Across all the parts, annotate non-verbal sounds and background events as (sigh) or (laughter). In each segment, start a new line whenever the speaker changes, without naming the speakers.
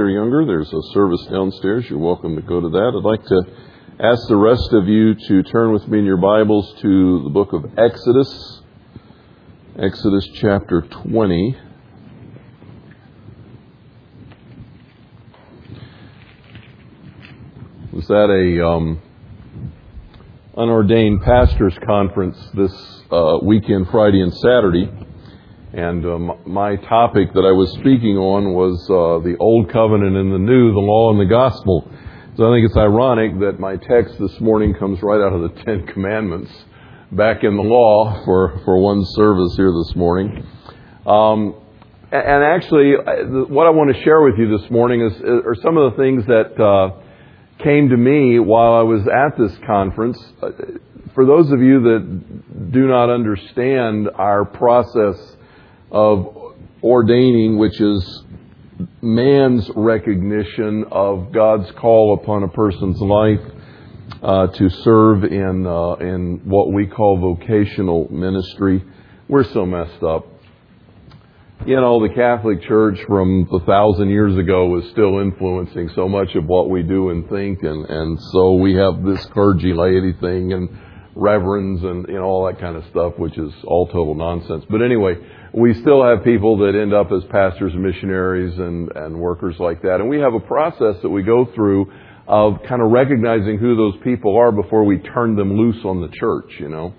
or younger, there's a service downstairs. You're welcome to go to that. I'd like to ask the rest of you to turn with me in your Bibles to the book of Exodus, Exodus chapter 20. Was that a um, unordained pastors conference this uh, weekend, Friday and Saturday? And um, my topic that I was speaking on was uh, the Old Covenant and the New, the Law and the Gospel. So I think it's ironic that my text this morning comes right out of the (laughs) Ten Commandments, back in the law for, for one service here this morning. Um, and actually, what I want to share with you this morning is, are some of the things that uh, came to me while I was at this conference. Uh, for those of you that do not understand our process of ordaining, which is man's recognition of God's call upon a person's life uh, to serve in uh, in what we call vocational ministry, we're so messed up you know, the Catholic Church from a thousand years ago was still influencing so much of what we do and think, and and so we have this clergy laity thing and reverends and you know all that kind of stuff, which is all total nonsense. But anyway, we still have people that end up as pastors and missionaries and and workers like that, and we have a process that we go through of kind of recognizing who those people are before we turn them loose on the church, you know.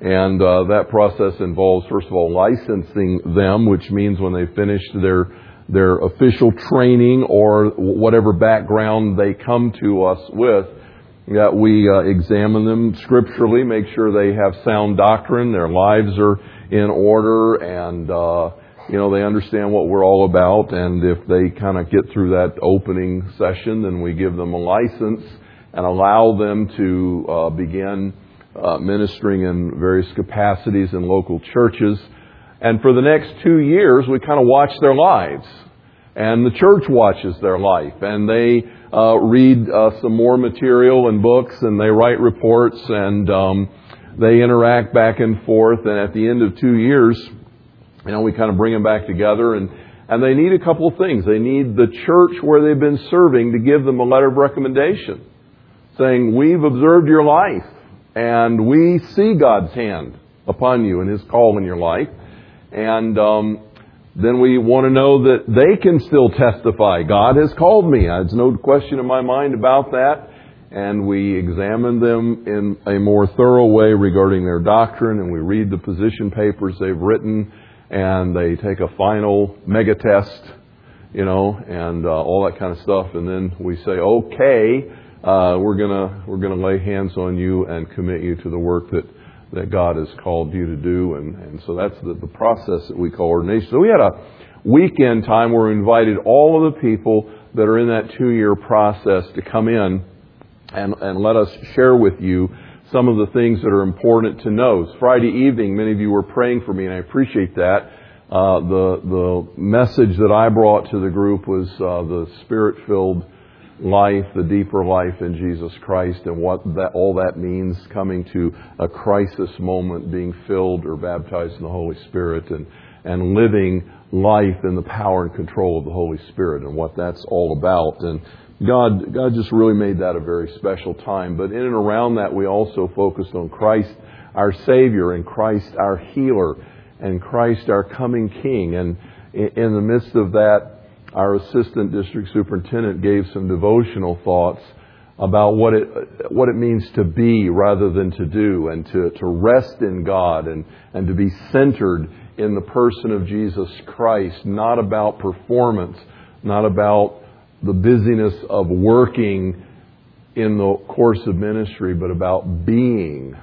And uh, that process involves, first of all, licensing them, which means when they finish their their official training or whatever background they come to us with, that we uh, examine them scripturally, make sure they have sound doctrine, their lives are in order, and uh, you know they understand what we're all about. And if they kind of get through that opening session, then we give them a license and allow them to uh, begin uh, ministering in various capacities in local churches. And for the next two years, we kind of watch their lives. And the church watches their life. And they uh, read uh, some more material and books, and they write reports, and um, they interact back and forth. And at the end of two years, you know, we kind of bring them back together and and they need a couple of things. They need the church where they've been serving to give them a letter of recommendation saying, We've observed your life and we see God's hand upon you and His call in your life. And um, then we want to know that they can still testify. God has called me. There's no question in my mind about that. And we examine them in a more thorough way regarding their doctrine, and we read the position papers they've written, and they take a final mega test, you know, and uh, all that kind of stuff. And then we say, okay, uh, we're gonna we're gonna lay hands on you and commit you to the work that that God has called you to do, and and so that's the, the process that we call ordination. So we had a weekend time where we invited all of the people that are in that two year process to come in and and let us share with you some of the things that are important to know. Friday evening, many of you were praying for me, and I appreciate that. Uh, the the message that I brought to the group was uh, the spirit filled life, the deeper life in Jesus Christ, and what that, all that means coming to a crisis moment, being filled or baptized in the Holy Spirit, and, and living life in the power and control of the Holy Spirit, and what that's all about. And God, God just really made that a very special time. But in and around that, we also focused on Christ, our Savior, and Christ, our healer, and Christ, our coming King. And in the midst of that, our assistant district superintendent gave some devotional thoughts about what it what it means to be rather than to do and to, to rest in God and, and to be centered in the person of Jesus Christ, not about performance, not about the busyness of working in the course of ministry, but about being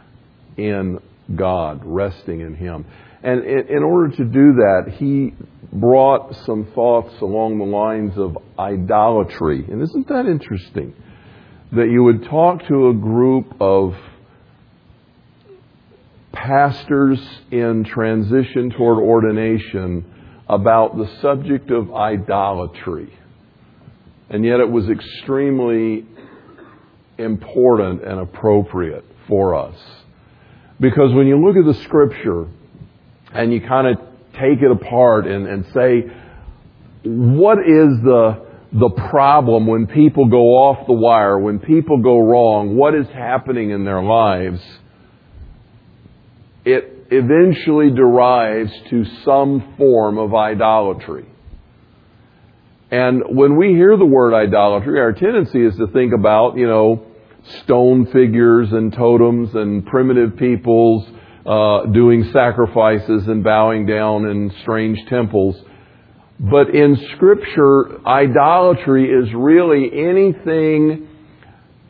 in God, resting in Him. And in order to do that, he brought some thoughts along the lines of idolatry. And isn't that interesting? That you would talk to a group of pastors in transition toward ordination about the subject of idolatry. And yet it was extremely important and appropriate for us. Because when you look at the scripture, and you kind of take it apart and, and say, what is the, the problem when people go off the wire, when people go wrong, what is happening in their lives, it eventually derives to some form of idolatry. And when we hear the word idolatry, our tendency is to think about, you know, stone figures and totems and primitive peoples uh, doing sacrifices and bowing down in strange temples. But in Scripture, idolatry is really anything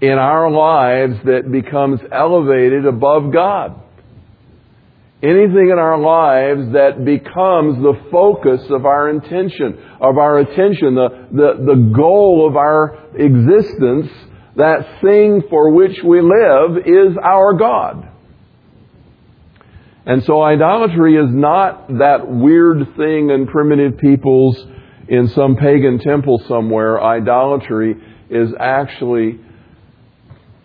in our lives that becomes elevated above God. Anything in our lives that becomes the focus of our intention, of our attention, the, the, the goal of our existence, that thing for which we live is our God. And so idolatry is not that weird thing in primitive peoples in some pagan temple somewhere. Idolatry is actually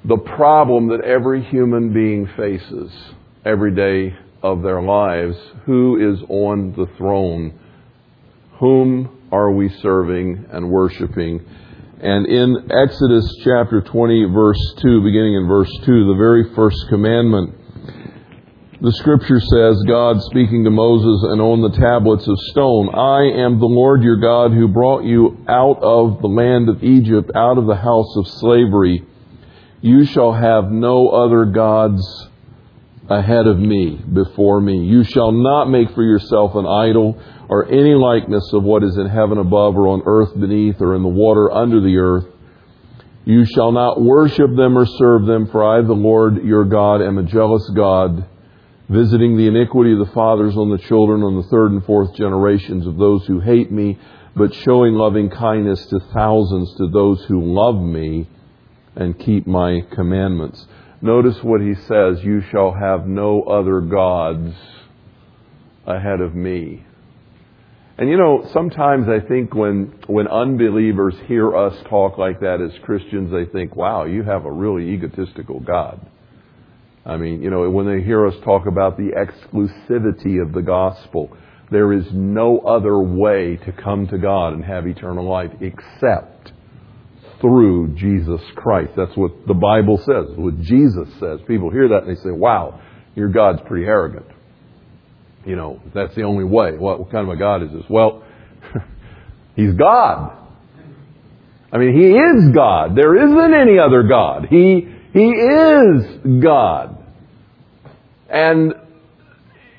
the problem that every human being faces every day of their lives. Who is on the throne? Whom are we serving and worshiping? And in Exodus chapter 20, verse 2, beginning in verse 2, the very first commandment, the scripture says, God speaking to Moses and on the tablets of stone, I am the Lord your God who brought you out of the land of Egypt, out of the house of slavery. You shall have no other gods ahead of me, before me. You shall not make for yourself an idol or any likeness of what is in heaven above or on earth beneath or in the water under the earth. You shall not worship them or serve them, for I, the Lord your God, am a jealous God, visiting the iniquity of the fathers on the children on the third and fourth generations of those who hate me, but showing loving kindness to thousands to those who love me and keep my commandments. Notice what he says, you shall have no other gods ahead of me. And you know, sometimes I think when, when unbelievers hear us talk like that as Christians, they think, wow, you have a really egotistical God. I mean, you know, when they hear us talk about the exclusivity of the gospel, there is no other way to come to God and have eternal life except through Jesus Christ. That's what the Bible says, what Jesus says. People hear that and they say, wow, your God's pretty arrogant. You know, that's the only way. What, what kind of a God is this? Well, (laughs) He's God. I mean, He is God. There isn't any other God. He, He is God. And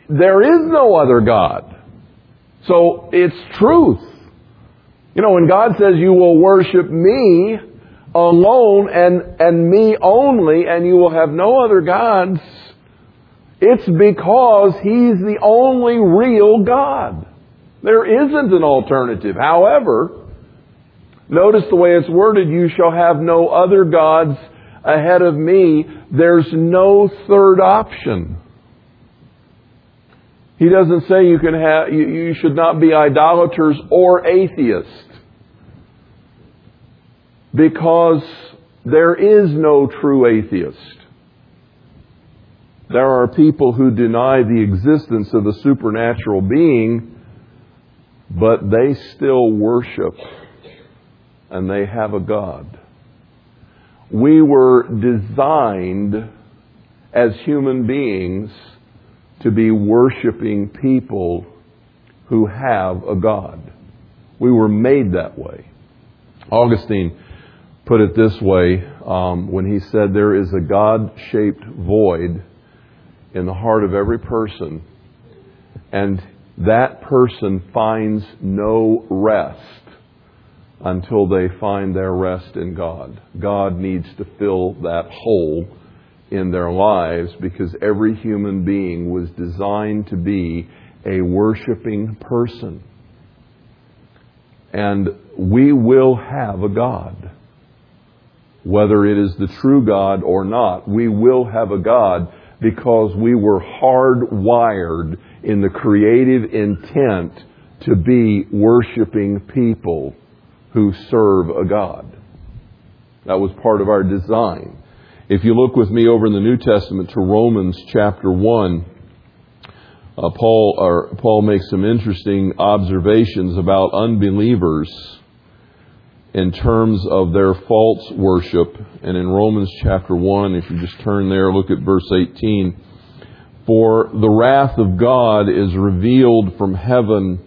there is no other God. So it's truth. You know, when God says you will worship me alone and, and me only and you will have no other gods, it's because He's the only real God. There isn't an alternative. However, notice the way it's worded, you shall have no other gods ahead of me. There's no third option. He doesn't say you can have, you, you should not be idolaters or atheists. Because there is no true atheist. There are people who deny the existence of the supernatural being, but they still worship and they have a God. We were designed as human beings to be worshiping people who have a God. We were made that way. Augustine put it this way um, when he said, There is a God shaped void in the heart of every person, and that person finds no rest until they find their rest in God. God needs to fill that hole in their lives because every human being was designed to be a worshiping person. And we will have a God. Whether it is the true God or not, we will have a God because we were hardwired in the creative intent to be worshiping people who serve a God. That was part of our design. If you look with me over in the New Testament to Romans chapter 1, uh, Paul, or Paul makes some interesting observations about unbelievers in terms of their false worship. And in Romans chapter 1, if you just turn there, look at verse 18. For the wrath of God is revealed from heaven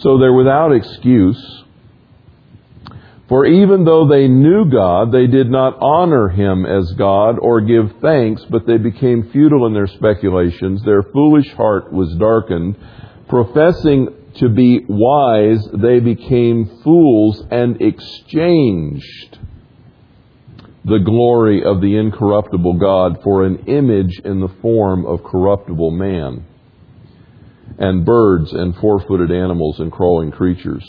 so they're without excuse. For even though they knew God, they did not honor him as God or give thanks, but they became futile in their speculations. Their foolish heart was darkened. Professing to be wise, they became fools and exchanged the glory of the incorruptible God for an image in the form of corruptible man, and birds and four footed animals and crawling creatures.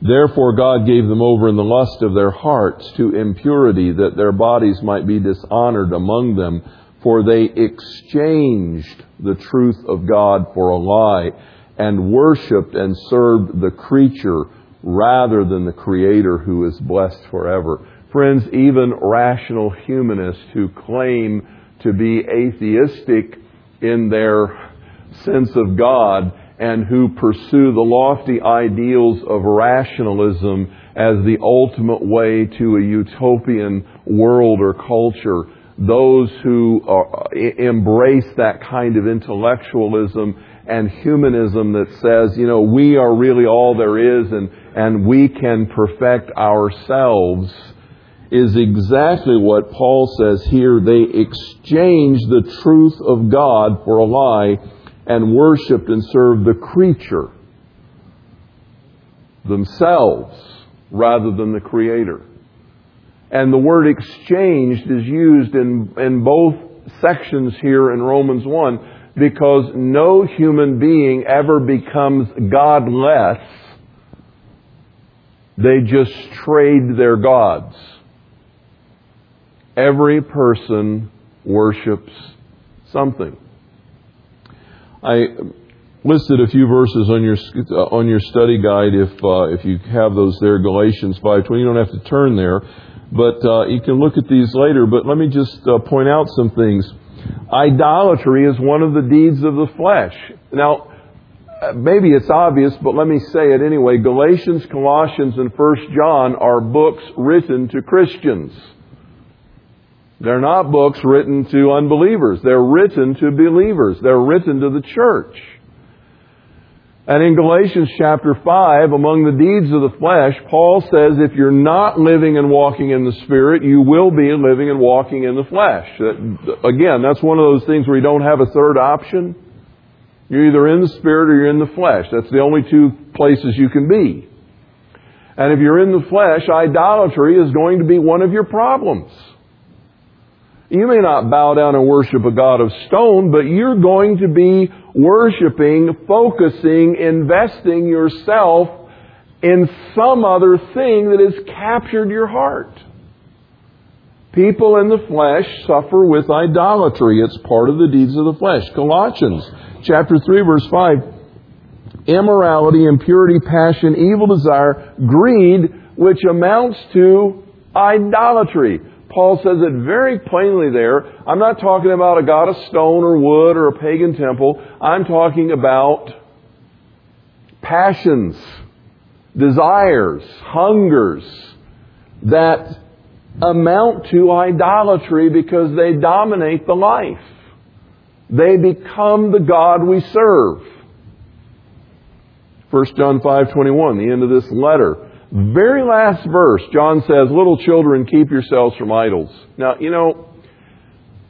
Therefore God gave them over in the lust of their hearts to impurity, that their bodies might be dishonored among them, for they exchanged the truth of God for a lie, and worshipped and served the creature rather than the Creator who is blessed forever. Friends, even rational humanists who claim to be atheistic in their sense of God and who pursue the lofty ideals of rationalism as the ultimate way to a utopian world or culture, those who are, uh, embrace that kind of intellectualism and humanism that says, you know, we are really all there is and, and we can perfect ourselves is exactly what Paul says here. They exchange the truth of God for a lie and worshiped and served the creature themselves rather than the Creator. And the word exchanged is used in, in both sections here in Romans 1 because no human being ever becomes godless. They just trade their gods. Every person worships something. I listed a few verses on your on your study guide. If uh, if you have those there, Galatians five twenty. You don't have to turn there, but uh, you can look at these later. But let me just uh, point out some things. Idolatry is one of the deeds of the flesh. Now, maybe it's obvious, but let me say it anyway. Galatians, Colossians, and First John are books written to Christians. They're not books written to unbelievers. They're written to believers. They're written to the church. And in Galatians chapter 5, among the deeds of the flesh, Paul says if you're not living and walking in the Spirit, you will be living and walking in the flesh. Again, that's one of those things where you don't have a third option. You're either in the Spirit or you're in the flesh. That's the only two places you can be. And if you're in the flesh, idolatry is going to be one of your problems. You may not bow down and worship a God of stone, but you're going to be worshiping, focusing, investing yourself in some other thing that has captured your heart. People in the flesh suffer with idolatry. It's part of the deeds of the flesh. Colossians chapter 3 verse 5. Immorality, impurity, passion, evil desire, greed, which amounts to idolatry. Paul says it very plainly there. I'm not talking about a god of stone or wood or a pagan temple. I'm talking about passions, desires, hungers that amount to idolatry because they dominate the life. They become the God we serve. 1 John 5:21, the end of this letter. Very last verse, John says, Little children, keep yourselves from idols. Now, you know,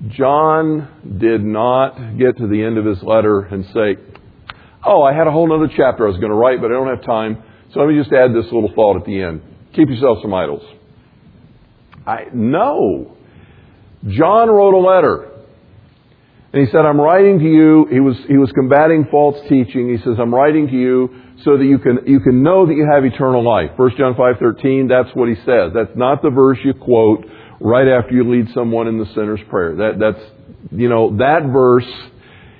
John did not get to the end of his letter and say, Oh, I had a whole other chapter I was going to write, but I don't have time. So let me just add this little thought at the end. Keep yourselves from idols. I, no. John wrote a letter. And he said, I'm writing to you. He was, he was combating false teaching. He says, I'm writing to you so that you can, you can know that you have eternal life. 1 John 5.13, that's what he says. That's not the verse you quote right after you lead someone in the sinner's prayer. That, that's, you know, that verse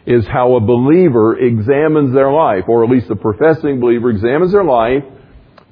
is how a believer examines their life, or at least the professing believer examines their life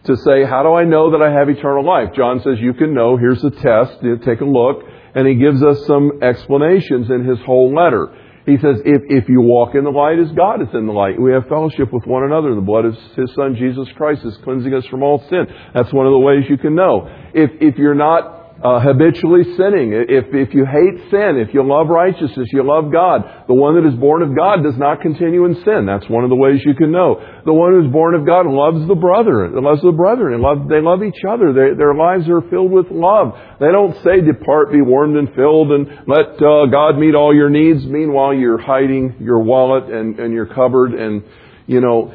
to say, how do I know that I have eternal life? John says you can know. Here's the test. Take a look. And he gives us some explanations in his whole letter. He says, if, if you walk in the light as God is in the light, we have fellowship with one another. The blood of His Son, Jesus Christ, is cleansing us from all sin. That's one of the ways you can know. If, if you're not uh, habitually sinning. If, if you hate sin, if you love righteousness, you love God. The one that is born of God does not continue in sin. That's one of the ways you can know. The one who is born of God loves the brother, loves the brethren, love, they love each other. They, their lives are filled with love. They don't say, depart, be warmed and filled, and let uh, God meet all your needs. Meanwhile, you're hiding your wallet and, and your cupboard and, you know,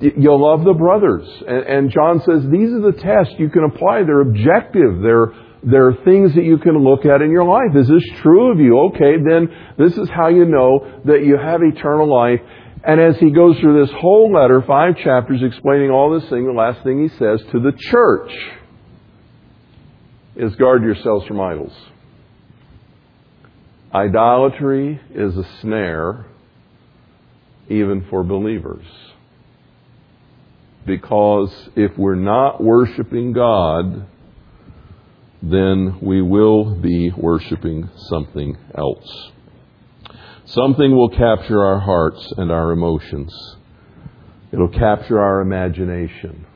You'll love the brothers. And, and John says these are the tests you can apply. They're objective. They're there are things that you can look at in your life. Is this true of you? Okay, then this is how you know that you have eternal life. And as he goes through this whole letter, five chapters explaining all this thing, the last thing he says to the church is guard yourselves from idols. Idolatry is a snare even for believers. Because if we're not worshiping God, then we will be worshiping something else. Something will capture our hearts and our emotions. It'll capture our imagination.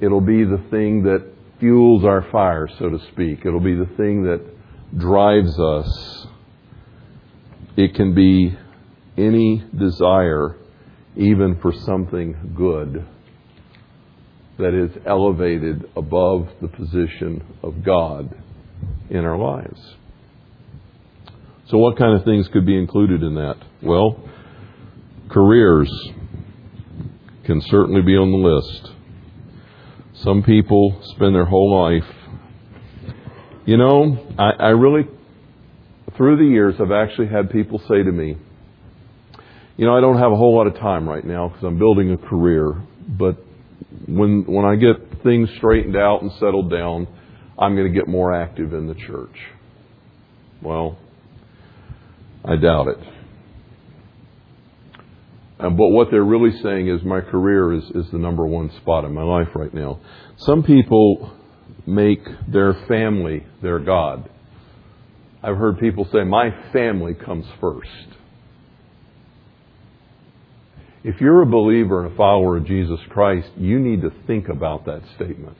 It'll be the thing that fuels our fire, so to speak. It'll be the thing that drives us. It can be any desire, even for something good that is elevated above the position of God in our lives. So, what kind of things could be included in that? Well, careers can certainly be on the list. Some people spend their whole life. You know, I, I really, through the years, I've actually had people say to me, you know, I don't have a whole lot of time right now because I'm building a career, but when when I get things straightened out and settled down, I'm going to get more active in the church. Well, I doubt it. Um, but what they're really saying is my career is, is the number one spot in my life right now. Some people make their family their God. I've heard people say, my family comes first. If you're a believer and a follower of Jesus Christ, you need to think about that statement.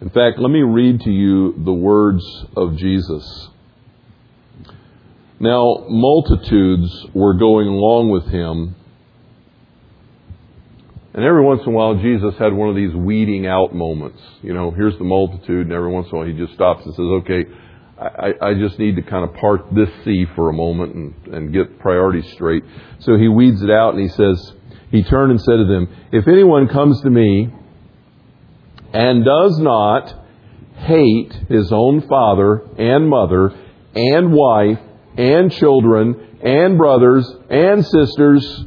In fact, let me read to you the words of Jesus. Now, multitudes were going along with him. And every once in a while, Jesus had one of these weeding out moments. You know, here's the multitude, and every once in a while, he just stops and says, okay, I, I just need to kind of part this sea for a moment and, and get priorities straight. So he weeds it out and he says, he turned and said to them, If anyone comes to me and does not hate his own father and mother and wife and children and brothers and sisters,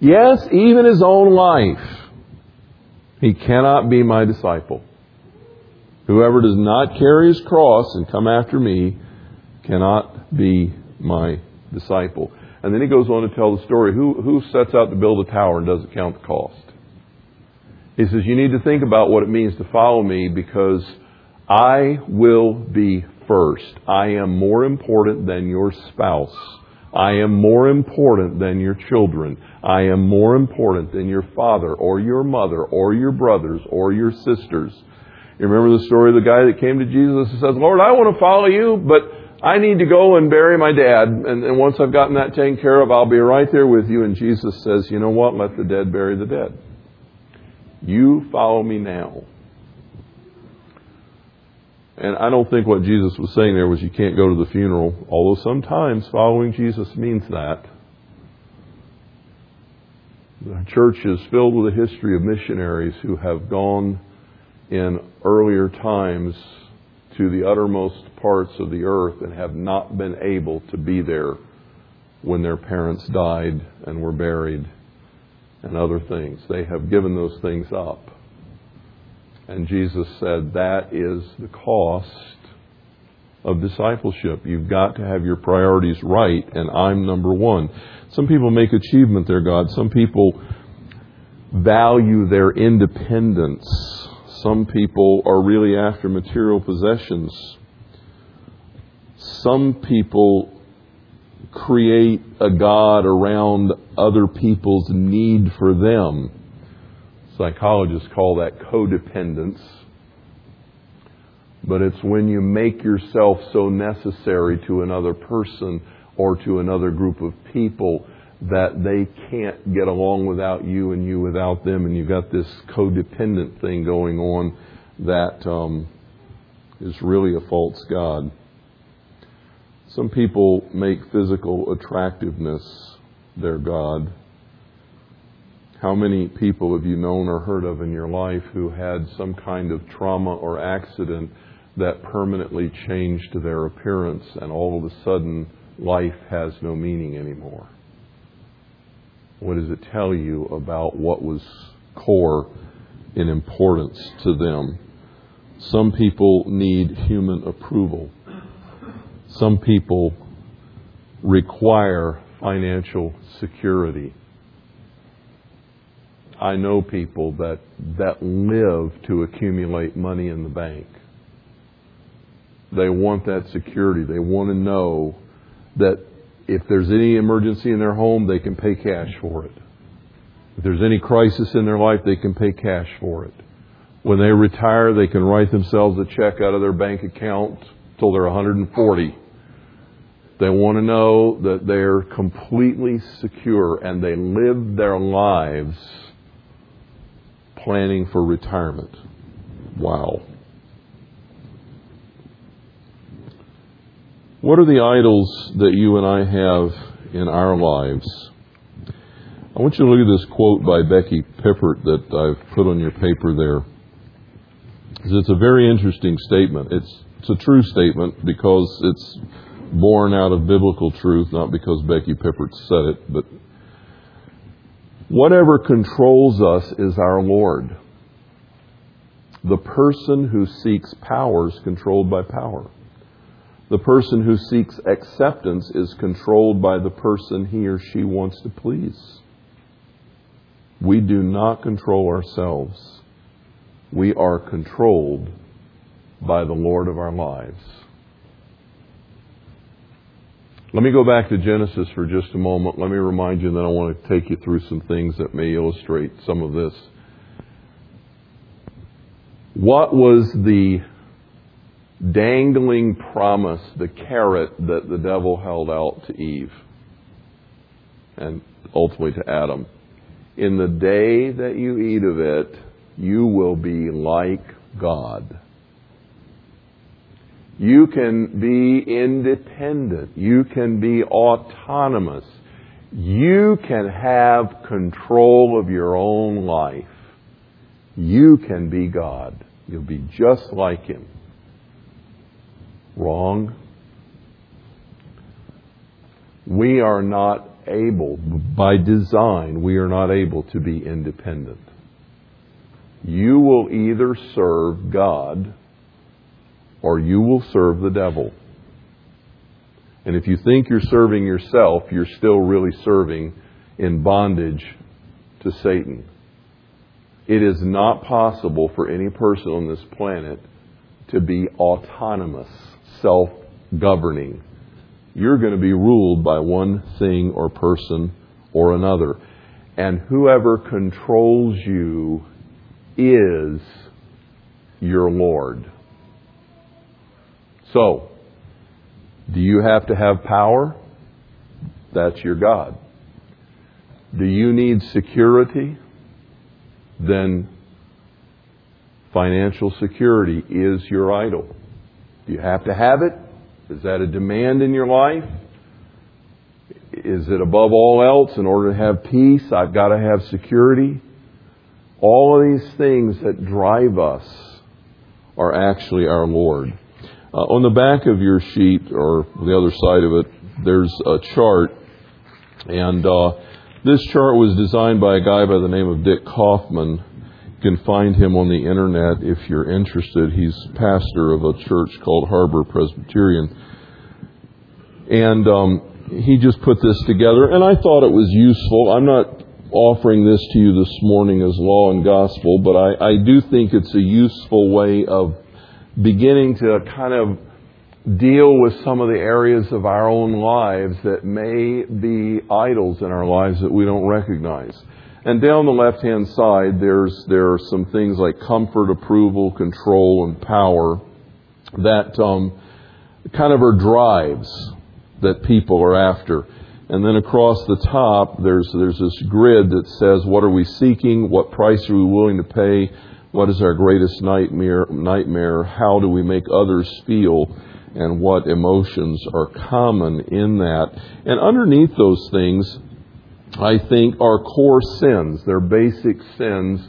yes, even his own life, he cannot be my disciple. Whoever does not carry his cross and come after me cannot be my disciple. And then he goes on to tell the story. Who, who sets out to build a tower and doesn't count the cost? He says, You need to think about what it means to follow me because I will be first. I am more important than your spouse. I am more important than your children. I am more important than your father or your mother or your brothers or your sisters. You remember the story of the guy that came to Jesus and says, Lord, I want to follow you, but I need to go and bury my dad. And, and once I've gotten that taken care of, I'll be right there with you. And Jesus says, you know what? Let the dead bury the dead. You follow me now. And I don't think what Jesus was saying there was you can't go to the funeral, although sometimes following Jesus means that. The church is filled with a history of missionaries who have gone in earlier times to the uttermost parts of the earth and have not been able to be there when their parents died and were buried and other things. They have given those things up. And Jesus said that is the cost of discipleship. You've got to have your priorities right, and I'm number one. Some people make achievement their God. Some people value their independence. Some people are really after material possessions. Some people create a God around other people's need for them. Psychologists call that codependence. But it's when you make yourself so necessary to another person or to another group of people that they can't get along without you and you without them, and you've got this codependent thing going on that um, is really a false God. Some people make physical attractiveness their God. How many people have you known or heard of in your life who had some kind of trauma or accident that permanently changed their appearance and all of a sudden life has no meaning anymore? What does it tell you about what was core in importance to them? Some people need human approval. Some people require financial security. I know people that, that live to accumulate money in the bank. They want that security. They want to know that if there's any emergency in their home, they can pay cash for it. If there's any crisis in their life, they can pay cash for it. When they retire, they can write themselves a check out of their bank account till they're 140. They want to know that they're completely secure and they live their lives planning for retirement. Wow. What are the idols that you and I have in our lives? I want you to look at this quote by Becky Pippert that I've put on your paper there. It's a very interesting statement. It's, it's a true statement because it's born out of biblical truth, not because Becky Pippert said it, but whatever controls us is our Lord. The person who seeks power is controlled by power. The person who seeks acceptance is controlled by the person he or she wants to please. We do not control ourselves. We are controlled by the Lord of our lives. Let me go back to Genesis for just a moment. Let me remind you, and then I want to take you through some things that may illustrate some of this. What was the dangling promise, the carrot that the devil held out to Eve and ultimately to Adam. In the day that you eat of it, you will be like God. You can be independent. You can be autonomous. You can have control of your own life. You can be God. You'll be just like Him. Wrong. We are not able, by design, we are not able to be independent. You will either serve God or you will serve the devil. And if you think you're serving yourself, you're still really serving in bondage to Satan. It is not possible for any person on this planet to be autonomous self governing. You're going to be ruled by one thing or person or another. And whoever controls you is your Lord. So, do you have to have power? That's your God. Do you need security? Then financial security is your idol. Do you have to have it? Is that a demand in your life? Is it above all else in order to have peace? I've got to have security. All of these things that drive us are actually our Lord. Uh, on the back of your sheet, or the other side of it, there's a chart. And uh, this chart was designed by a guy by the name of Dick Kaufmann. Can find him on the internet if you're interested. He's pastor of a church called Harbor Presbyterian. And um, he just put this together, and I thought it was useful. I'm not offering this to you this morning as law and gospel, but I, I do think it's a useful way of beginning to kind of deal with some of the areas of our own lives that may be idols in our lives that we don't recognize. And down the left hand side, there's, there are some things like comfort, approval, control, and power that um, kind of are drives that people are after. And then across the top, there's, there's this grid that says, what are we seeking? What price are we willing to pay? What is our greatest nightmare? Nightmare? How do we make others feel? And what emotions are common in that? And underneath those things, I think are core sins. They're basic sins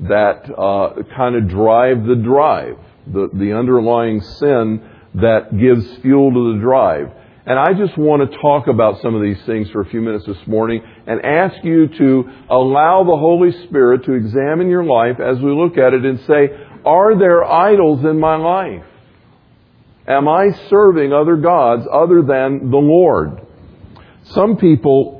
that uh, kind of drive the drive, the, the underlying sin that gives fuel to the drive. And I just want to talk about some of these things for a few minutes this morning and ask you to allow the Holy Spirit to examine your life as we look at it and say, are there idols in my life? Am I serving other gods other than the Lord? Some people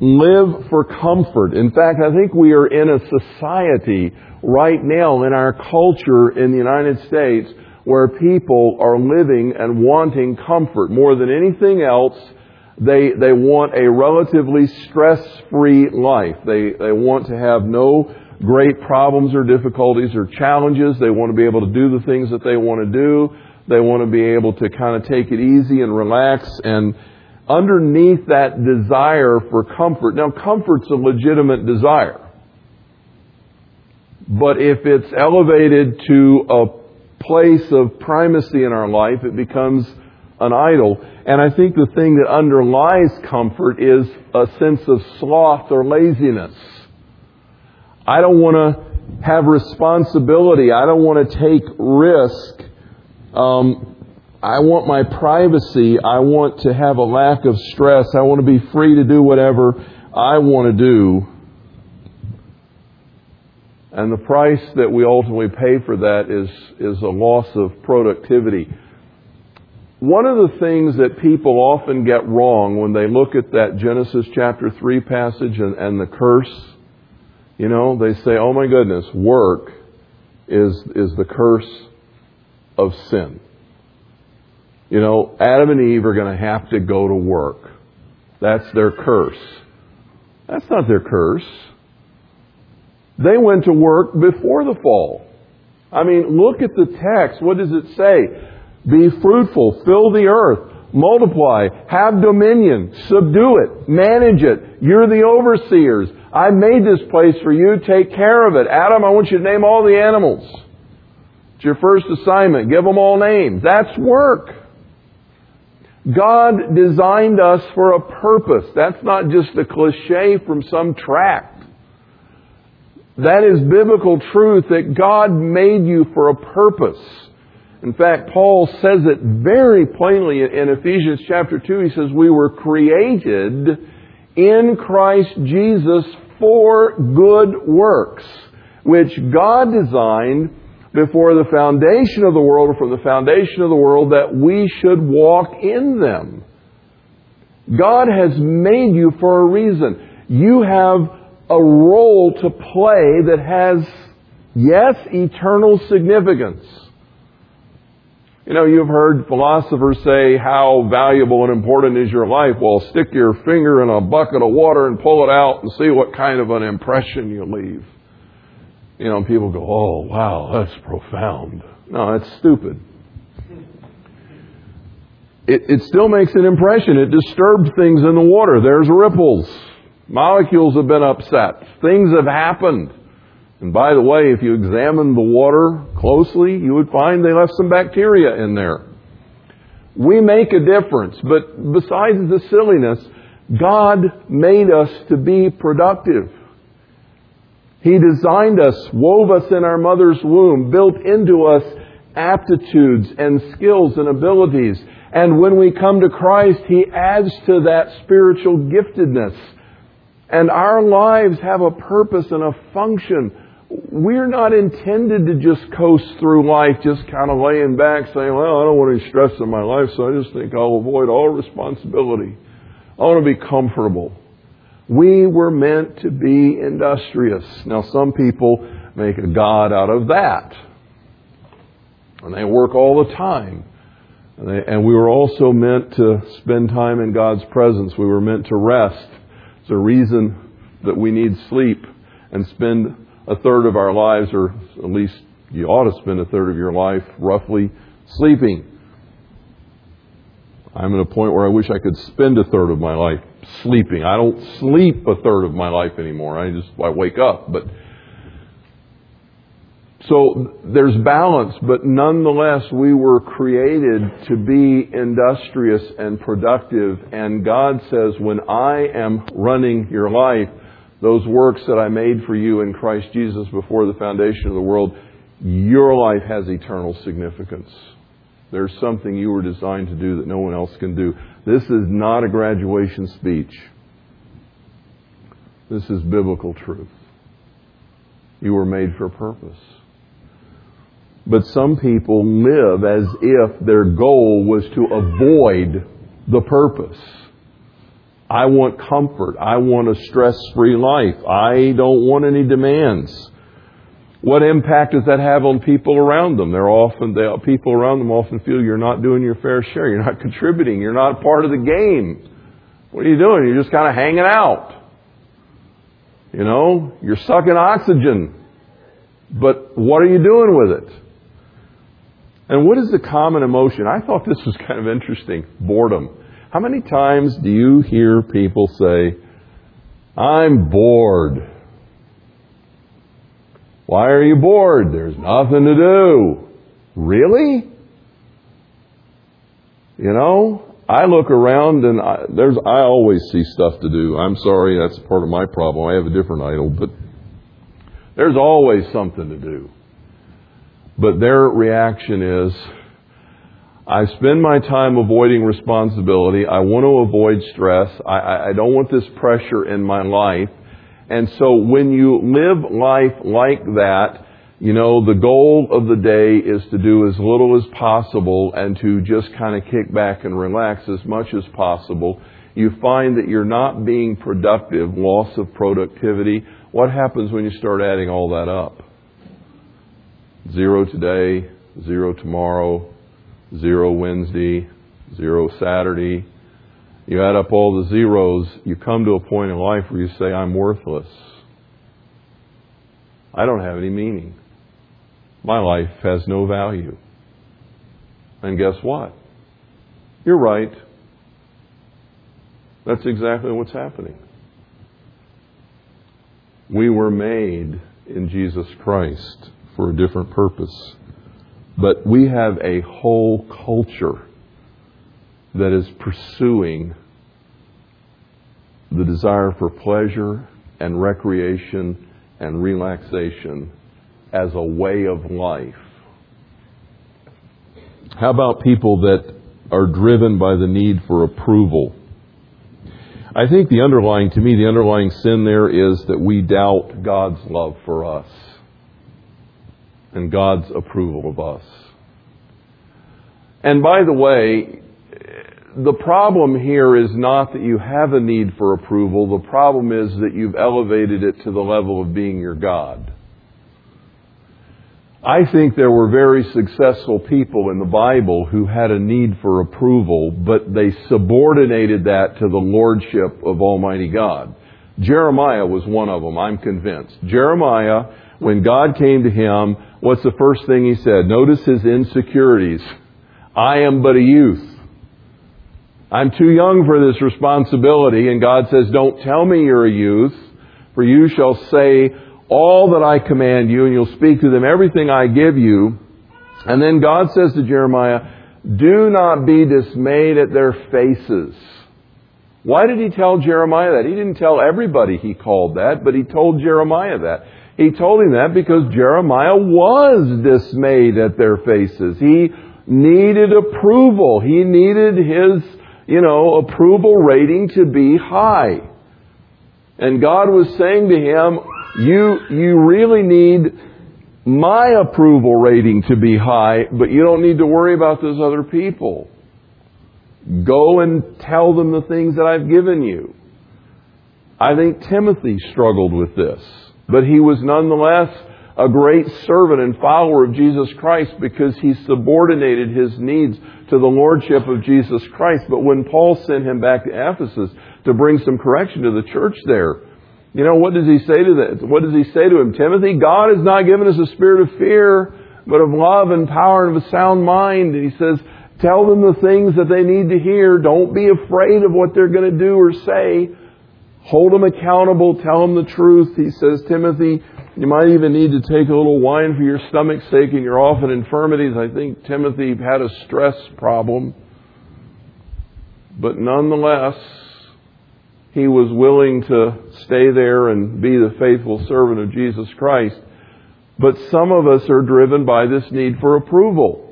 live for comfort. In fact, I think we are in a society right now in our culture in the United States where people are living and wanting comfort. More than anything else, they, they want a relatively stress-free life. They, they want to have no great problems or difficulties or challenges. They want to be able to do the things that they want to do. They want to be able to kind of take it easy and relax and underneath that desire for comfort. Now comfort's a legitimate desire. But if it's elevated to a place of primacy in our life, it becomes an idol. And I think the thing that underlies comfort is a sense of sloth or laziness. I don't want to have responsibility. I don't want to take risk. Um, I want my privacy. I want to have a lack of stress. I want to be free to do whatever I want to do. And the price that we ultimately pay for that is, is a loss of productivity. One of the things that people often get wrong when they look at that Genesis chapter 3 passage and, and the curse, you know, they say, oh my goodness, work is, is the curse of sin. You know, Adam and Eve are going to have to go to work. That's their curse. That's not their curse. They went to work before the fall. I mean, look at the text. What does it say? Be fruitful, fill the earth, multiply, have dominion, subdue it, manage it. You're the overseers. I made this place for you. Take care of it. Adam, I want you to name all the animals. It's your first assignment. Give them all names. That's work. God designed us for a purpose. That's not just a cliche from some tract. That is biblical truth that God made you for a purpose. In fact, Paul says it very plainly in Ephesians chapter 2. He says, We were created in Christ Jesus for good works, which God designed before the foundation of the world, or from the foundation of the world, that we should walk in them. God has made you for a reason. You have a role to play that has, yes, eternal significance. You know, you've heard philosophers say how valuable and important is your life. Well, stick your finger in a bucket of water and pull it out and see what kind of an impression you leave. You know, people go, oh, wow, that's profound. No, that's stupid. It, it still makes an impression. It disturbs things in the water. There's ripples. Molecules have been upset. Things have happened. And by the way, if you examine the water closely, you would find they left some bacteria in there. We make a difference, but besides the silliness, God made us to be productive. He designed us, wove us in our mother's womb, built into us aptitudes and skills and abilities. And when we come to Christ, He adds to that spiritual giftedness. And our lives have a purpose and a function. We're not intended to just coast through life, just kind of laying back saying, well, I don't want any stress in my life, so I just think I'll avoid all responsibility. I want to be comfortable. We were meant to be industrious. Now, some people make a God out of that. And they work all the time. And, they, and we were also meant to spend time in God's presence. We were meant to rest. It's a reason that we need sleep and spend a third of our lives, or at least you ought to spend a third of your life roughly sleeping. I'm at a point where I wish I could spend a third of my life sleeping. I don't sleep a third of my life anymore. I just I wake up, but so there's balance, but nonetheless we were created to be industrious and productive and God says when I am running your life, those works that I made for you in Christ Jesus before the foundation of the world, your life has eternal significance. There's something you were designed to do that no one else can do. This is not a graduation speech. This is biblical truth. You were made for a purpose. But some people live as if their goal was to avoid the purpose. I want comfort. I want a stress free life. I don't want any demands. What impact does that have on people around them? They're often, they, people around them often feel you're not doing your fair share. You're not (laughs) contributing. You're not part of the game. What are you doing? You're just kind of hanging out. You know, you're sucking oxygen. But what are you doing with it? And what is the common emotion? I thought this was kind of interesting. Boredom. How many times do you hear people say, I'm bored? Why are you bored? There's nothing to do. Really? You know, I look around and I, there's I always see stuff to do. I'm sorry, that's part of my problem. I have a different idol, but there's always something to do. But their reaction is, I spend my time avoiding responsibility. I want to avoid stress. I, I don't want this pressure in my life. And so when you live life like that, you know, the goal of the day is to do as little as possible and to just kind of kick back and relax as much as possible. You find that you're not being productive, loss of productivity. What happens when you start adding all that up? Zero today, zero tomorrow, zero Wednesday, zero Saturday. You add up all the zeros, you come to a point in life where you say, I'm worthless. I don't have any meaning. My life has no value. And guess what? You're right. That's exactly what's happening. We were made in Jesus Christ for a different purpose. But we have a whole culture that is pursuing the desire for pleasure and recreation and relaxation as a way of life. How about people that are driven by the need for approval? I think the underlying, to me, the underlying sin there is that we doubt God's love for us and God's approval of us. And by the way, the problem here is not that you have a need for approval. The problem is that you've elevated it to the level of being your God. I think there were very successful people in the Bible who had a need for approval, but they subordinated that to the lordship of Almighty God. Jeremiah was one of them, I'm convinced. Jeremiah, when God came to him, what's the first thing he said? Notice his insecurities. I am but a youth. I'm too young for this responsibility. And God says, don't tell me you're a youth, for you shall say all that I command you, and you'll speak to them everything I give you. And then God says to Jeremiah, do not be dismayed at their faces. Why did he tell Jeremiah that? He didn't tell everybody he called that, but he told Jeremiah that. He told him that because Jeremiah was dismayed at their faces. He needed approval. He needed his, you know, approval rating to be high. And God was saying to him, you, you really need my approval rating to be high, but you don't need to worry about those other people. Go and tell them the things that I've given you. I think Timothy struggled with this, but he was nonetheless a great servant and follower of Jesus Christ because he subordinated his needs to the lordship of Jesus Christ. But when Paul sent him back to Ephesus to bring some correction to the church there, you know, what does he say to that? What does he say to him? Timothy, God has not given us a spirit of fear, but of love and power and of a sound mind. And he says, tell them the things that they need to hear. Don't be afraid of what they're going to do or say. Hold them accountable. Tell them the truth. He says, Timothy, you might even need to take a little wine for your stomach's sake and your often infirmities. I think Timothy had a stress problem. But nonetheless, he was willing to stay there and be the faithful servant of Jesus Christ. But some of us are driven by this need for approval.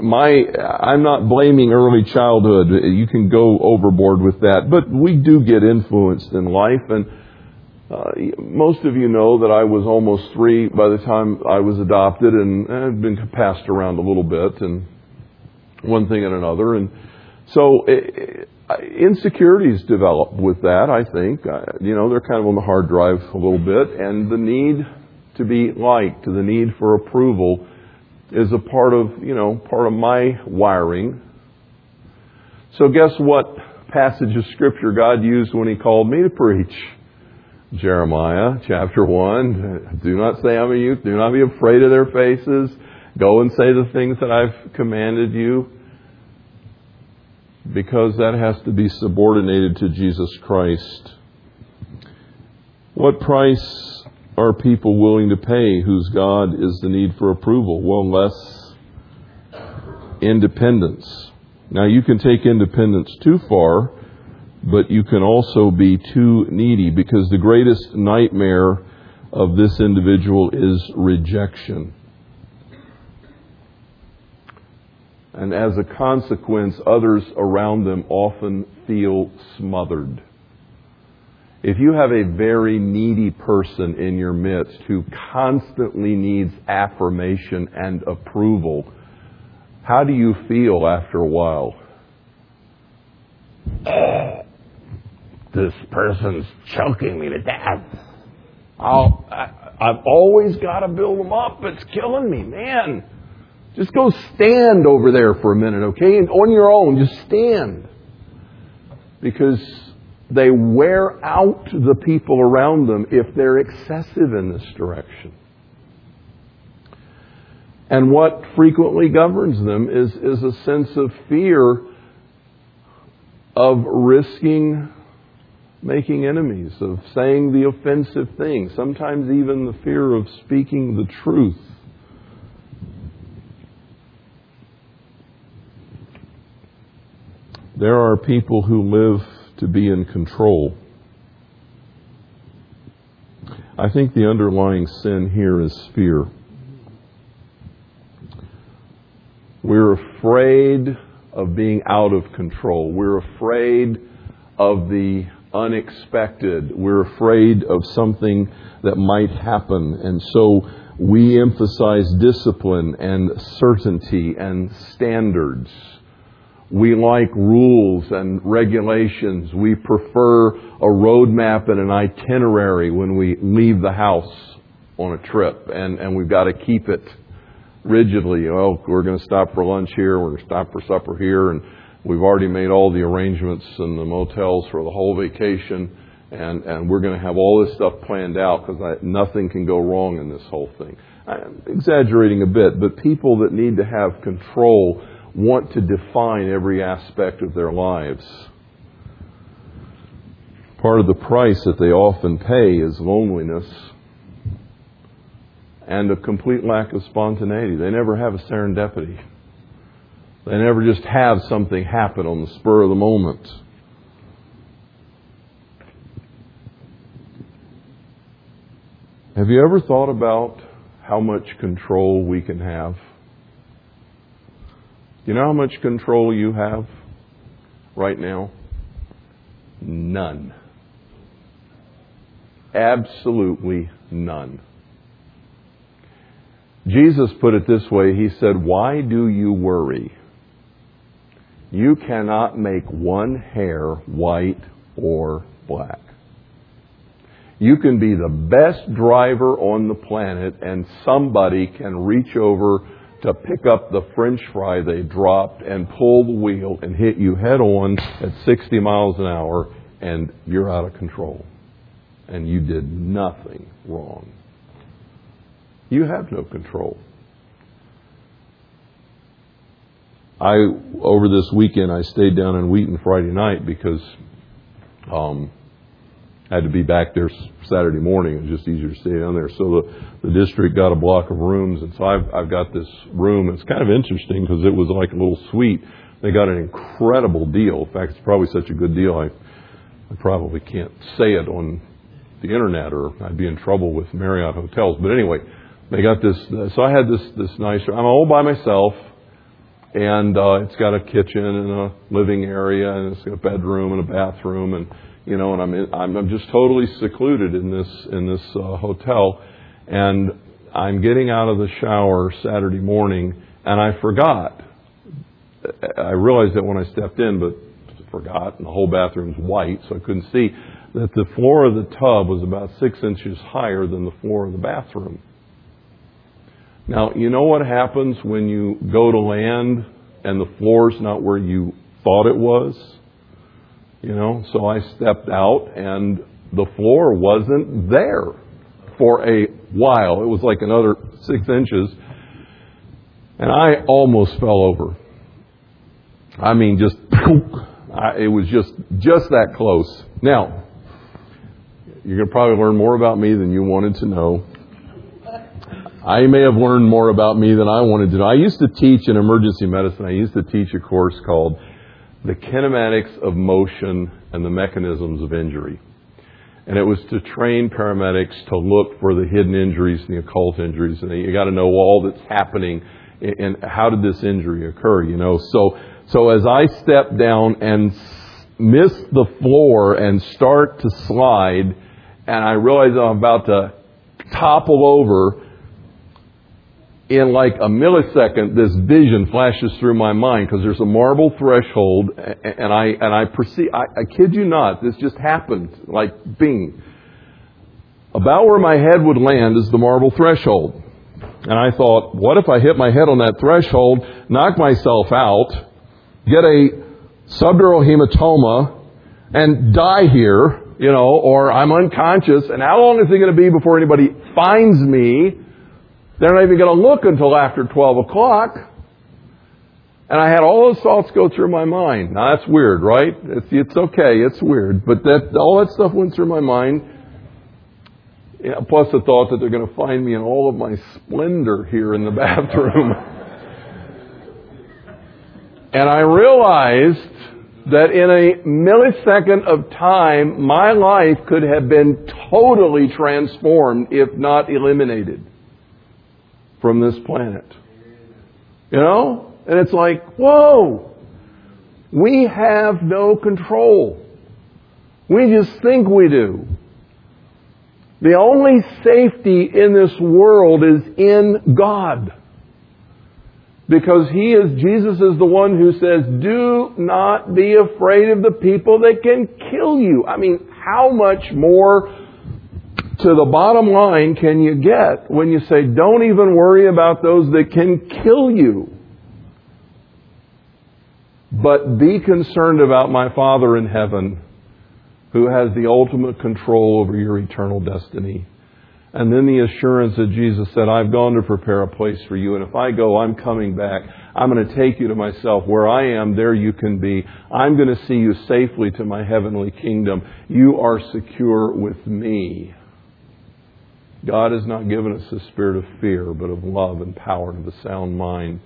My, I'm not blaming early childhood. You can go overboard with that. But we do get influenced in life and uh, most of you know that I was almost three by the time I was adopted and I've been passed around a little bit and one thing and another. And so it, insecurities develop with that, I think. You know, they're kind of on the hard drive a little bit, and the need to be liked, the need for approval is a part of, you know, part of my wiring. So guess what passage of scripture God used when He called me to preach? Jeremiah chapter 1. Do not say I'm a youth. Do not be afraid of their faces. Go and say the things that I've commanded you because that has to be subordinated to Jesus Christ. What price are people willing to pay whose God is the need for approval? Well, less independence. Now, you can take independence too far, but you can also be too needy because the greatest nightmare of this individual is rejection. and as a consequence, others around them often feel smothered. If you have a very needy person in your midst who constantly needs affirmation and approval, how do you feel after a while? This person's choking me to death. I'll, I, I've always got to build them up. It's killing me, man. Just go stand over there for a minute, okay? And on your own, just stand. Because they wear out the people around them if they're excessive in this direction. And what frequently governs them is, is a sense of fear of risking making enemies, of saying the offensive thing, sometimes even the fear of speaking the truth. There are people who live to be in control. I think the underlying sin here is fear. We're afraid of being out of control. We're afraid of the unexpected. We're afraid of something that might happen. And so we emphasize discipline and certainty and standards. We like rules and regulations. We prefer a roadmap and an itinerary when we leave the house on a trip, and, and we've got to keep it rigidly. Oh, we're going to stop for lunch here, we're going to stop for supper here, and we've already made all the arrangements and the motels for the whole vacation, and, and we're going to have all this stuff planned out because nothing can go wrong in this whole thing. I'm exaggerating a bit, but people that need to have control want to define every aspect of their lives. Part of the price that they often pay is loneliness and a complete lack of spontaneity. They never have a serendipity. They never just have something happen on the spur of the moment. Have you ever thought about how much control we can have? You know how much control you have right now? None. Absolutely none. Jesus put it this way He said, Why do you worry? You cannot make one hair white or black. You can be the best driver on the planet and somebody can reach over to pick up the french fry they dropped and pull the wheel and hit you head on at 60 miles an hour and you're out of control. And you did nothing wrong. You have no control. I over this weekend I stayed down in Wheaton Friday night because um, I had to be back there Saturday morning. It was just easier to stay down there. So the, the district got a block of rooms, and so I've I've got this room. It's kind of interesting because it was like a little suite. They got an incredible deal. In fact, it's probably such a good deal I I probably can't say it on the internet or I'd be in trouble with Marriott hotels. But anyway, they got this. So I had this this nice. I'm all by myself, and uh, it's got a kitchen and a living area, and it's got a bedroom and a bathroom, and you know, and I'm in, I'm, I'm just totally secluded in this in this uh, hotel, and I'm getting out of the shower Saturday morning, and I forgot. I realized that when I stepped in, but forgot, and the whole bathroom's white, so I couldn't see that the floor of the tub was about six inches higher than the floor of the bathroom. Now, you know what happens when you go to land and the floor's not where you thought it was? You know, so I stepped out and the floor wasn't there for a while. It was like another six inches. And I almost fell over. I mean, just, (laughs) it was just, just that close. Now, you're going to probably learn more about me than you wanted to know. I may have learned more about me than I wanted to know. I used to teach in emergency medicine. I used to teach a course called The Kinematics of Motion and the Mechanisms of Injury. And it was to train paramedics to look for the hidden injuries and the occult injuries. And you got to know all that's happening and how did this injury occur, you know. So, so as I step down and miss the floor and start to slide, and I realize I'm about to topple over, in like a millisecond, this vision flashes through my mind because there's a marble threshold, and I and I perceive. I, I kid you not, this just happened, like bing. About where my head would land is the marble threshold, and I thought, what if I hit my head on that threshold, knock myself out, get a subdural hematoma, and die here, you know, or I'm unconscious, and how long is it going to be before anybody finds me? They're not even going to look until after 12 o'clock. And I had all those thoughts go through my mind. Now that's weird, right? It's, it's okay, it's weird. But that, all that stuff went through my mind. Plus the thought that they're going to find me in all of my splendor here in the (laughs) bathroom. and I realized that in a millisecond of time, my life could have been totally transformed if not eliminated from this planet. You know? And it's like, whoa! We have no control. We just think we do. The only safety in this world is in God. Because He is, Jesus is the one who says, do not be afraid of the people that can kill you. I mean, how much more to the bottom line can you get when you say, don't even worry about those that can kill you? But be concerned about my Father in heaven who has the ultimate control over your eternal destiny. And then the assurance that Jesus said, I've gone to prepare a place for you, and if I go, I'm coming back. I'm going to take you to myself. Where I am, there you can be. I'm going to see you safely to my heavenly kingdom. You are secure with me. God has not given us a spirit of fear, but of love and power and of a sound mind.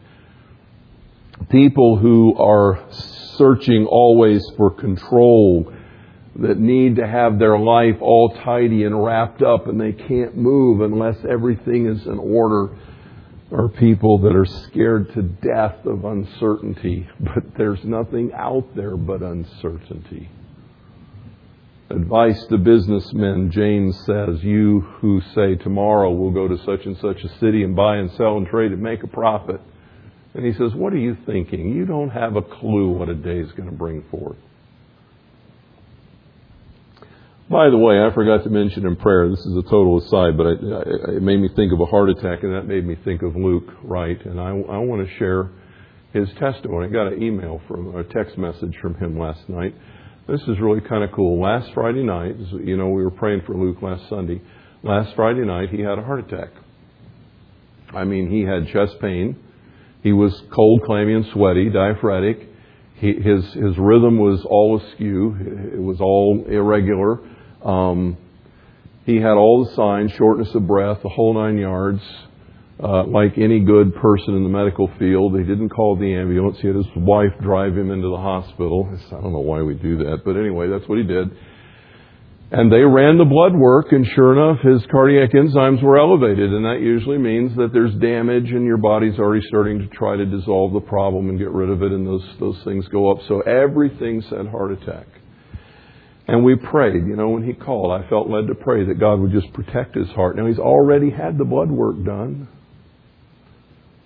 People who are searching always for control that need to have their life all tidy and wrapped up and they can't move unless everything is in order are people that are scared to death of uncertainty, (laughs) but there's nothing out there but uncertainty. Advice to businessmen, James says, you who say tomorrow we'll go to such and such a city and buy and sell and trade and make a profit. And he says, what are you thinking? You don't have a clue what a day is going to bring forth. By the way, I forgot to mention in prayer, this is a total aside, but it made me think of a heart attack, and that made me think of Luke Wright. And I, I want to share his testimony. I got an email from, a text message from him last night. This is really kind of cool. Last Friday night, you know, we were praying for Luke last Sunday. Last Friday night, he had a heart attack. I mean, he had chest pain. He was cold, clammy, and sweaty, diaphoretic. He, his, his rhythm was all askew. It was all irregular. Um, he had all the signs, shortness of breath, the whole nine yards. Uh, like any good person in the medical field, he didn't call the ambulance. He had his wife drive him into the hospital. I don't know why we do that, but anyway, that's what he did. And they ran the blood work, and sure enough, his cardiac enzymes were elevated, and that usually means that there's damage, and your body's already starting to try to dissolve the problem and get rid of it, and those those things go up. So everything said heart attack. And we prayed, you know, when he called, I felt led to pray that God would just protect his heart. Now he's already had the blood work done.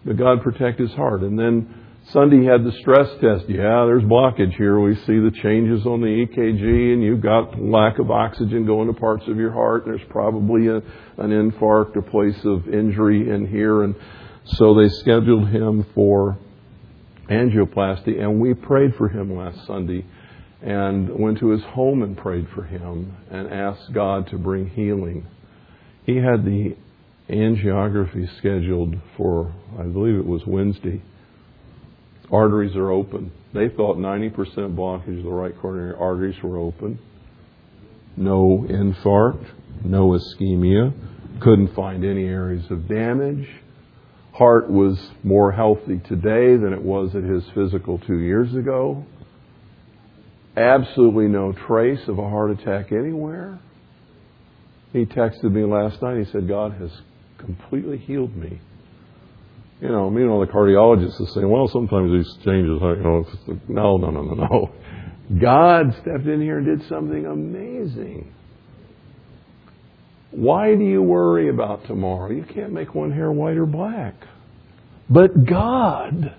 But God protect his heart. And then Sunday had the stress test. Yeah, there's blockage here. We see the changes on the EKG and you've got lack of oxygen going to parts of your heart. There's probably a, an infarct, a place of injury in here. And so they scheduled him for angioplasty and we prayed for him last Sunday and went to his home and prayed for him and asked God to bring healing. He had the angiography scheduled for, I believe it was Wednesday. Arteries are open. They thought 90% blockage of the right coronary arteries were open. No infarct, no ischemia. Couldn't find any areas of damage. Heart was more healthy today than it was at his physical two years ago absolutely no trace of a heart attack anywhere. He texted me last night. He said, God has completely healed me. You know, meanwhile, the cardiologist is saying, well, sometimes these changes, you know, no, no, no, no, no. God stepped in here and did something amazing. Why do you worry about tomorrow? You can't make one hair white or black. But God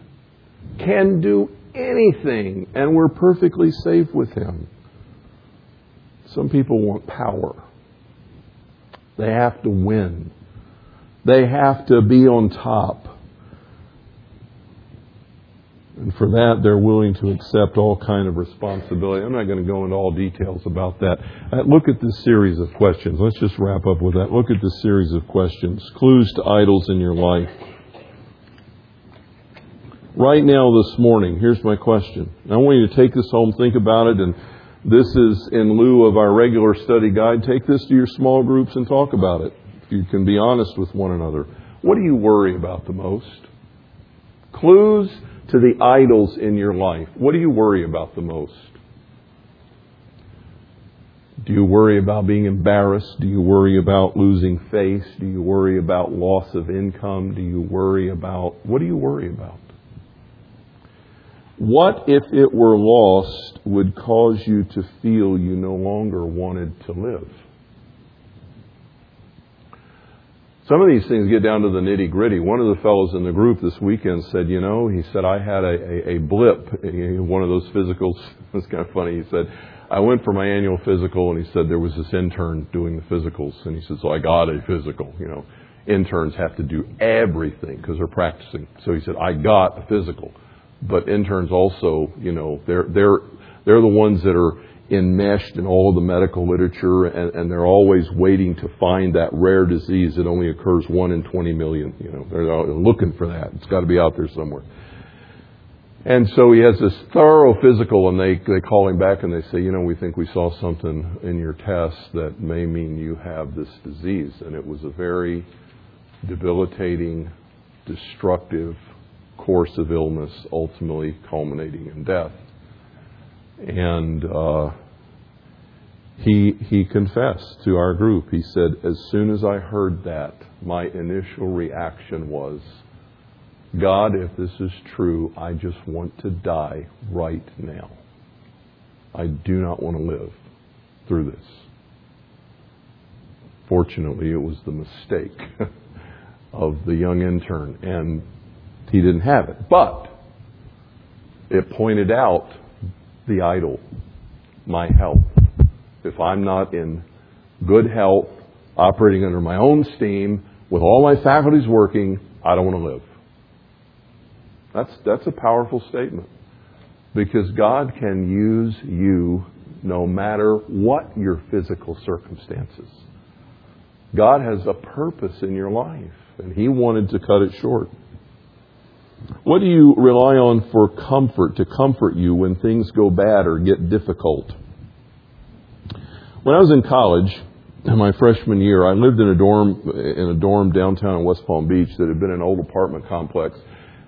can do anything, and we're perfectly safe with Him. Some people want power. They have to win. They have to be on top. And for that, they're willing to accept all kind of responsibility. I'm not going to go into all details about that. Uh, look at this series of questions. Let's just wrap up with that. Look at this series of questions. Clues to idols in your life. Right now, this morning, here's my question. I want you to take this home, think about it, and this is in lieu of our regular study guide. Take this to your small groups and talk about it. You can be honest with one another. What do you worry about the most? Clues to the idols in your life. What do you worry about the most? Do you worry about being embarrassed? Do you worry about losing face? Do you worry about loss of income? Do you worry about, what do you worry about? What if it were lost would cause you to feel you no longer wanted to live? Some of these things get down to the nitty gritty. One of the fellows in the group this weekend said, you know, he said, I had a, a, a blip, one of those physicals. (laughs) It's kind of funny. He said, I went for my annual physical and he said there was this intern doing the physicals. And he said, so I got a physical, you know. Interns have to do everything because they're practicing. So he said, I got a physical but interns also, you know, they're they're they're the ones that are enmeshed in all the medical literature, and, and they're always waiting to find that rare disease that only occurs one in 20 million. You know, they're looking for that. It's got to be out there somewhere. And so he has this thorough physical, and they they call him back and they say, you know, we think we saw something in your test that may mean you have this disease, and it was a very debilitating, destructive course of illness, ultimately culminating in death. And uh, he, he confessed to our group. He said, As soon as I heard that, my initial reaction was, God, if this is true, I just want to die right now. I do not want to live through this. Fortunately, it was the mistake (laughs) of the young intern, and he didn't have it. But it pointed out the idol, my health. If I'm not in good health, operating under my own steam, with all my faculties working, I don't want to live. That's, that's a powerful statement. Because God can use you no matter what your physical circumstances. God has a purpose in your life, and He wanted to cut it short. What do you rely on for comfort, to comfort you when things go bad or get difficult? When I was in college, in my freshman year, I lived in a dorm in a dorm downtown in West Palm Beach that had been an old apartment complex.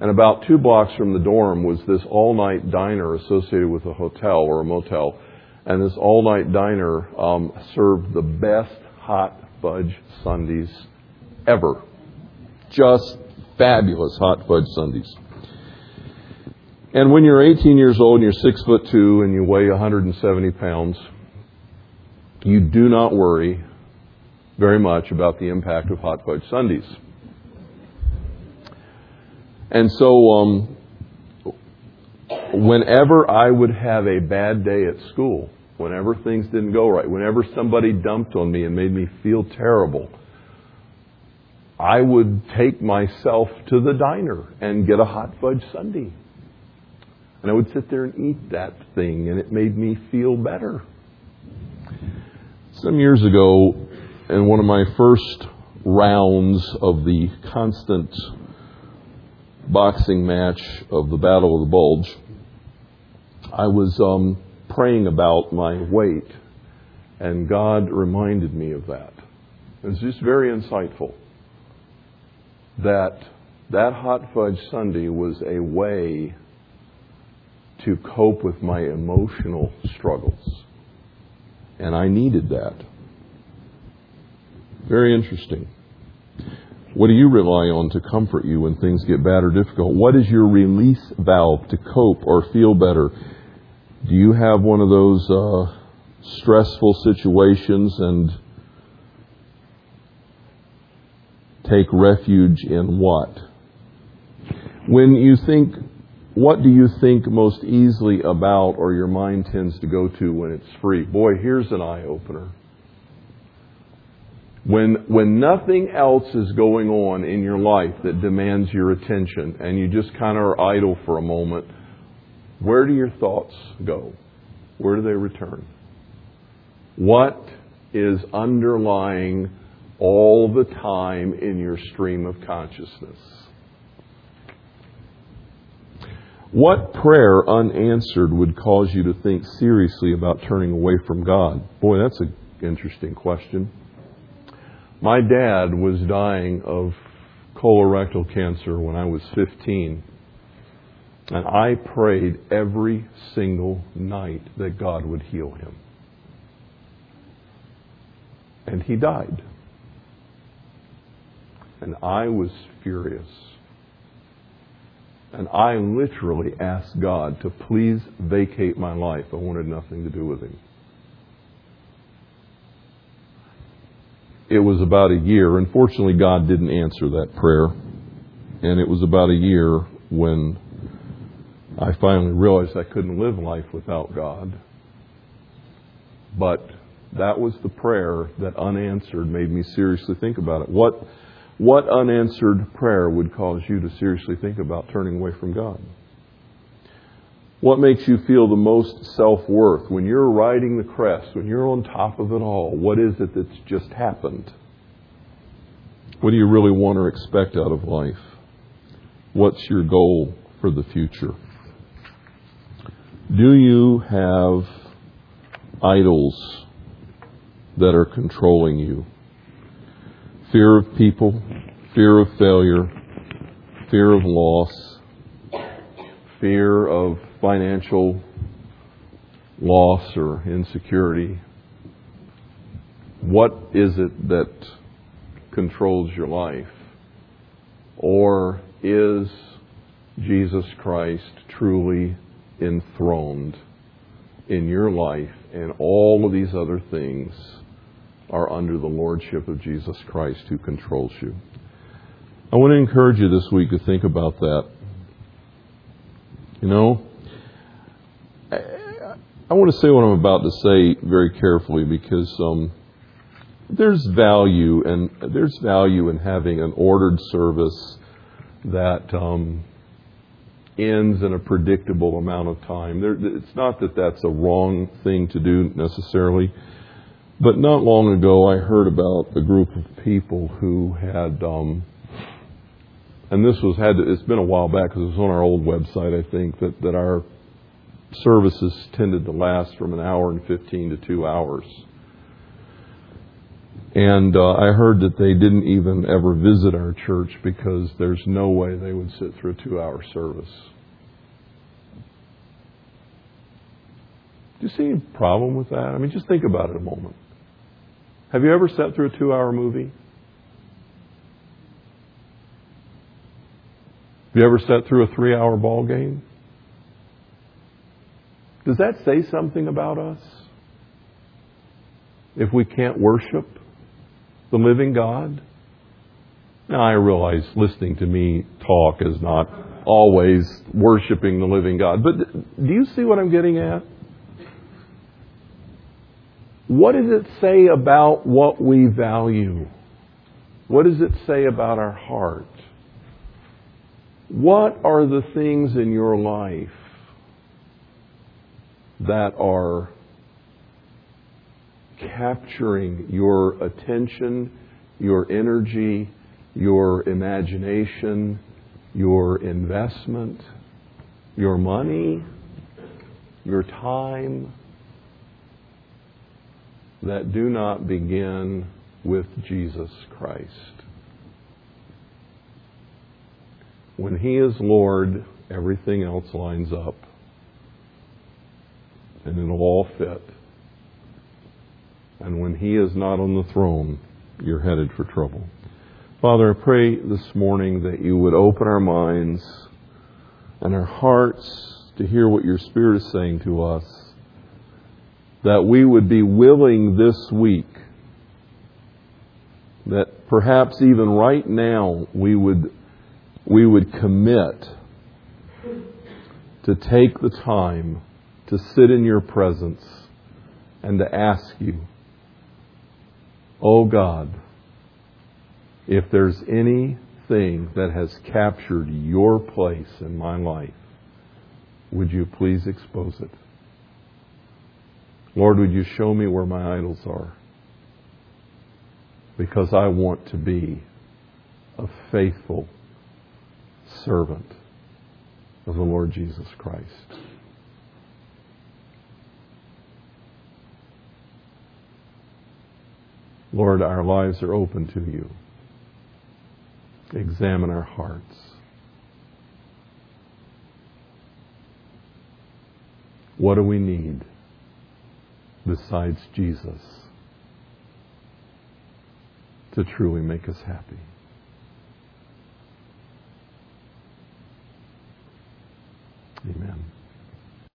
And about two blocks from the dorm was this all-night diner associated with a hotel or a motel. And this all-night diner um, served the best hot fudge sundaes ever. Just fabulous hot fudge sundaes. And when you're 18 years old and you're six foot two and you weigh 170 pounds, you do not worry very much about the impact of hot fudge sundaes. And so, um, whenever I would have a bad day at school, whenever things didn't go right, whenever somebody dumped on me and made me feel terrible, I would take myself to the diner and get a hot fudge sundae. And I would sit there and eat that thing, and it made me feel better. Some years ago, in one of my first rounds of the constant boxing match of the Battle of the Bulge, I was um, praying about my weight, and God reminded me of that. It was just very insightful that that hot fudge sundae was a way to cope with my emotional struggles. And I needed that. Very interesting. What do you rely on to comfort you when things get bad or difficult? What is your release valve to cope or feel better? Do you have one of those uh, stressful situations and take refuge in what? When you think, what do you think most easily about or your mind tends to go to when it's free? Boy, here's an eye opener. When, when nothing else is going on in your life that demands your attention and you just kind of are idle for a moment, where do your thoughts go? Where do they return? What is underlying all the time in your stream of consciousness? What prayer unanswered would cause you to think seriously about turning away from God? Boy, that's an interesting question. My dad was dying of colorectal cancer when I was 15. And I prayed every single night that God would heal him. And he died. And I was furious. And I literally asked God to please vacate my life. I wanted nothing to do with him. It was about a year. Unfortunately, God didn't answer that prayer. And it was about a year when I finally realized I couldn't live life without God. But that was the prayer that unanswered made me seriously think about it. What, what unanswered prayer would cause you to seriously think about turning away from God? What makes you feel the most self worth? When you're riding the crest, when you're on top of it all, what is it that's just happened? What do you really want or expect out of life? What's your goal for the future? Do you have idols that are controlling you? Fear of people, fear of failure, fear of loss, fear of financial loss or insecurity, what is it that controls your life? Or is Jesus Christ truly enthroned in your life and all of these other things are under the lordship of Jesus Christ who controls you? I want to encourage you this week to think about that. You know, I want to say what I'm about to say very carefully because um, there's value and there's value in having an ordered service that um, ends in a predictable amount of time. There, it's not that that's a wrong thing to do necessarily, but not long ago I heard about a group of people who had, um, and this was had. To, it's been a while back because it was on our old website. I think that that our services tended to last from an hour and fifteen to two hours. And uh, I heard that they didn't even ever visit our church because there's no way they would sit through a two hour service. Do you see any problem with that? I mean, just think about it a moment. Have you ever sat through a two hour movie? Have you ever sat through a three hour ball game? Does that say something about us? If we can't worship the living God? Now, I realize listening to me talk is not always worshiping the living God, but do you see what I'm getting at? What does it say about what we value? What does it say about our heart? What are the things in your life that are capturing your attention, your energy, your imagination, your investment, your money, your time that do not begin with Jesus Christ. When He is Lord, everything else lines up and it'll all fit. And when He is not on the throne, you're headed for trouble. Father, I pray this morning that you would open our minds and our hearts to hear what your Spirit is saying to us. That we would be willing this week, that perhaps even right now we would, we would commit to take the time to sit in your presence and to ask you, Oh God, if there's anything that has captured your place in my life, would you please expose it? Lord, would you show me where my idols are? Because I want to be a faithful servant of the Lord Jesus Christ. Lord, our lives are open to you. Examine our hearts. What do we need besides Jesus to truly make us happy? Amen.